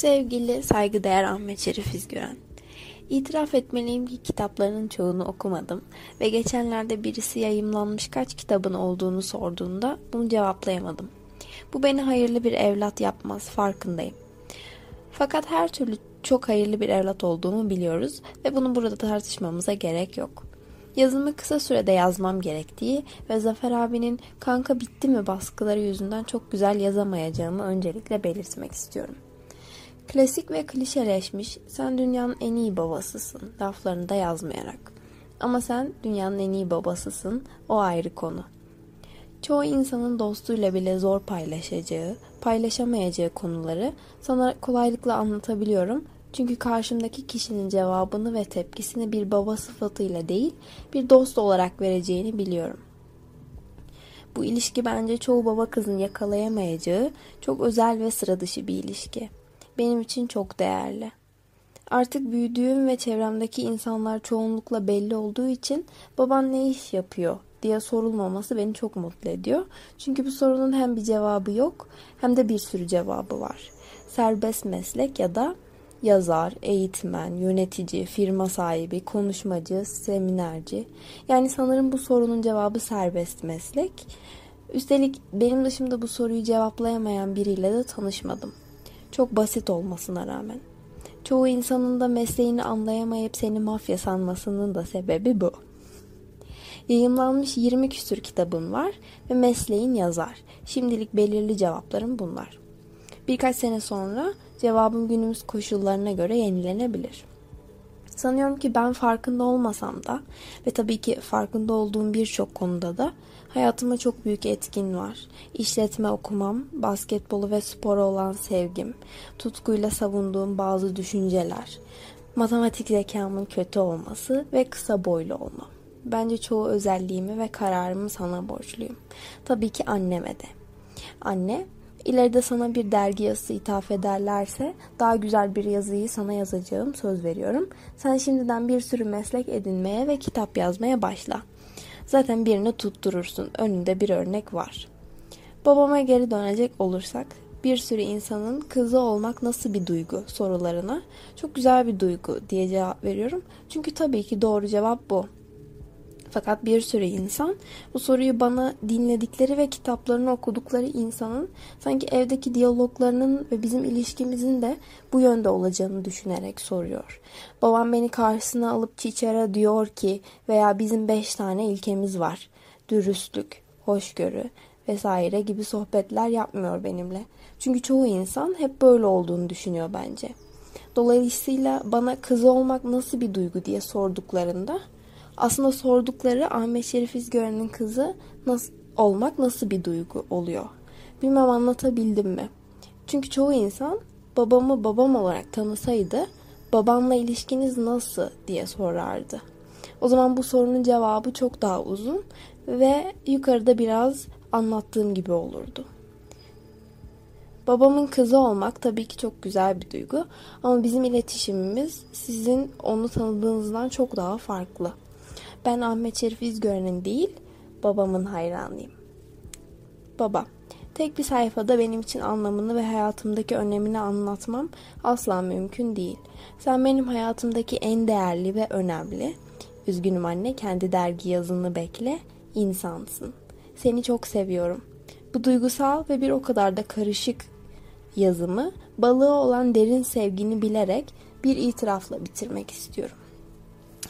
Sevgili saygıdeğer Ahmet Şerif İzgören. İtiraf etmeliyim ki kitaplarının çoğunu okumadım ve geçenlerde birisi yayımlanmış kaç kitabın olduğunu sorduğunda bunu cevaplayamadım. Bu beni hayırlı bir evlat yapmaz farkındayım. Fakat her türlü çok hayırlı bir evlat olduğumu biliyoruz ve bunu burada tartışmamıza gerek yok. Yazımı kısa sürede yazmam gerektiği ve Zafer abinin kanka bitti mi baskıları yüzünden çok güzel yazamayacağımı öncelikle belirtmek istiyorum. Klasik ve klişeleşmiş sen dünyanın en iyi babasısın laflarını da yazmayarak. Ama sen dünyanın en iyi babasısın o ayrı konu. Çoğu insanın dostuyla bile zor paylaşacağı, paylaşamayacağı konuları sana kolaylıkla anlatabiliyorum. Çünkü karşımdaki kişinin cevabını ve tepkisini bir baba sıfatıyla değil, bir dost olarak vereceğini biliyorum. Bu ilişki bence çoğu baba kızın yakalayamayacağı çok özel ve sıra dışı bir ilişki benim için çok değerli. Artık büyüdüğüm ve çevremdeki insanlar çoğunlukla belli olduğu için baban ne iş yapıyor diye sorulmaması beni çok mutlu ediyor. Çünkü bu sorunun hem bir cevabı yok hem de bir sürü cevabı var. Serbest meslek ya da yazar, eğitmen, yönetici, firma sahibi, konuşmacı, seminerci. Yani sanırım bu sorunun cevabı serbest meslek. Üstelik benim dışımda bu soruyu cevaplayamayan biriyle de tanışmadım. Çok basit olmasına rağmen. Çoğu insanın da mesleğini anlayamayıp seni mafya sanmasının da sebebi bu. Yayımlanmış 20 küsür kitabım var ve mesleğin yazar. Şimdilik belirli cevaplarım bunlar. Birkaç sene sonra cevabım günümüz koşullarına göre yenilenebilir. Sanıyorum ki ben farkında olmasam da ve tabii ki farkında olduğum birçok konuda da hayatıma çok büyük etkin var. İşletme okumam, basketbolu ve spora olan sevgim, tutkuyla savunduğum bazı düşünceler, matematik zekamın kötü olması ve kısa boylu olmam. Bence çoğu özelliğimi ve kararımı sana borçluyum. Tabii ki anneme de. Anne İleride sana bir dergi yazısı ithaf ederlerse daha güzel bir yazıyı sana yazacağım söz veriyorum. Sen şimdiden bir sürü meslek edinmeye ve kitap yazmaya başla. Zaten birini tutturursun. Önünde bir örnek var. Babama geri dönecek olursak bir sürü insanın kızı olmak nasıl bir duygu sorularına çok güzel bir duygu diye cevap veriyorum. Çünkü tabii ki doğru cevap bu. Fakat bir sürü insan bu soruyu bana dinledikleri ve kitaplarını okudukları insanın sanki evdeki diyaloglarının ve bizim ilişkimizin de bu yönde olacağını düşünerek soruyor. Babam beni karşısına alıp çiçera diyor ki veya bizim beş tane ilkemiz var. Dürüstlük, hoşgörü vesaire gibi sohbetler yapmıyor benimle. Çünkü çoğu insan hep böyle olduğunu düşünüyor bence. Dolayısıyla bana kızı olmak nasıl bir duygu diye sorduklarında aslında sordukları Ahmet Şerif İzgören'in kızı nasıl, olmak nasıl bir duygu oluyor? Bilmem anlatabildim mi? Çünkü çoğu insan babamı babam olarak tanısaydı babamla ilişkiniz nasıl diye sorardı. O zaman bu sorunun cevabı çok daha uzun ve yukarıda biraz anlattığım gibi olurdu. Babamın kızı olmak tabii ki çok güzel bir duygu ama bizim iletişimimiz sizin onu tanıdığınızdan çok daha farklı. Ben Ahmet Şerif İzgören'in değil, babamın hayranıyım. Baba, tek bir sayfada benim için anlamını ve hayatımdaki önemini anlatmam asla mümkün değil. Sen benim hayatımdaki en değerli ve önemli, üzgünüm anne kendi dergi yazını bekle, insansın. Seni çok seviyorum. Bu duygusal ve bir o kadar da karışık yazımı balığı olan derin sevgini bilerek bir itirafla bitirmek istiyorum.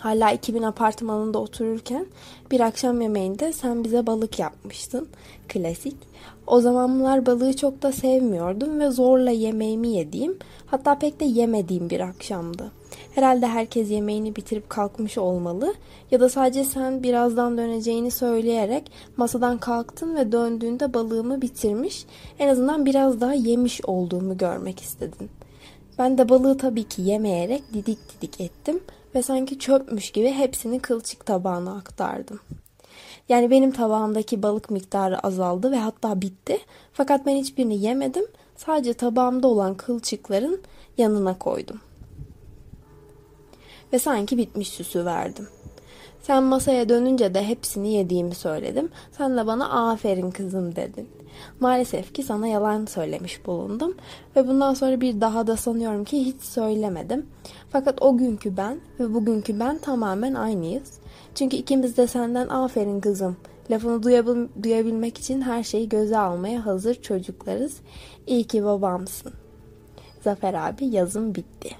Hala 2000 apartmanında otururken bir akşam yemeğinde sen bize balık yapmıştın. Klasik. O zamanlar balığı çok da sevmiyordum ve zorla yemeğimi yediğim, hatta pek de yemediğim bir akşamdı. Herhalde herkes yemeğini bitirip kalkmış olmalı ya da sadece sen birazdan döneceğini söyleyerek masadan kalktın ve döndüğünde balığımı bitirmiş, en azından biraz daha yemiş olduğumu görmek istedin. Ben de balığı tabii ki yemeyerek didik didik ettim ve sanki çöpmüş gibi hepsini kılçık tabağına aktardım. Yani benim tabağımdaki balık miktarı azaldı ve hatta bitti. Fakat ben hiçbirini yemedim. Sadece tabağımda olan kılçıkların yanına koydum. Ve sanki bitmiş süsü verdim. Sen masaya dönünce de hepsini yediğimi söyledim. Sen de bana aferin kızım dedin. Maalesef ki sana yalan söylemiş bulundum ve bundan sonra bir daha da sanıyorum ki hiç söylemedim. Fakat o günkü ben ve bugünkü ben tamamen aynıyız. Çünkü ikimiz de senden aferin kızım lafını duyabil duyabilmek için her şeyi göze almaya hazır çocuklarız. İyi ki babamsın. Zafer abi yazım bitti.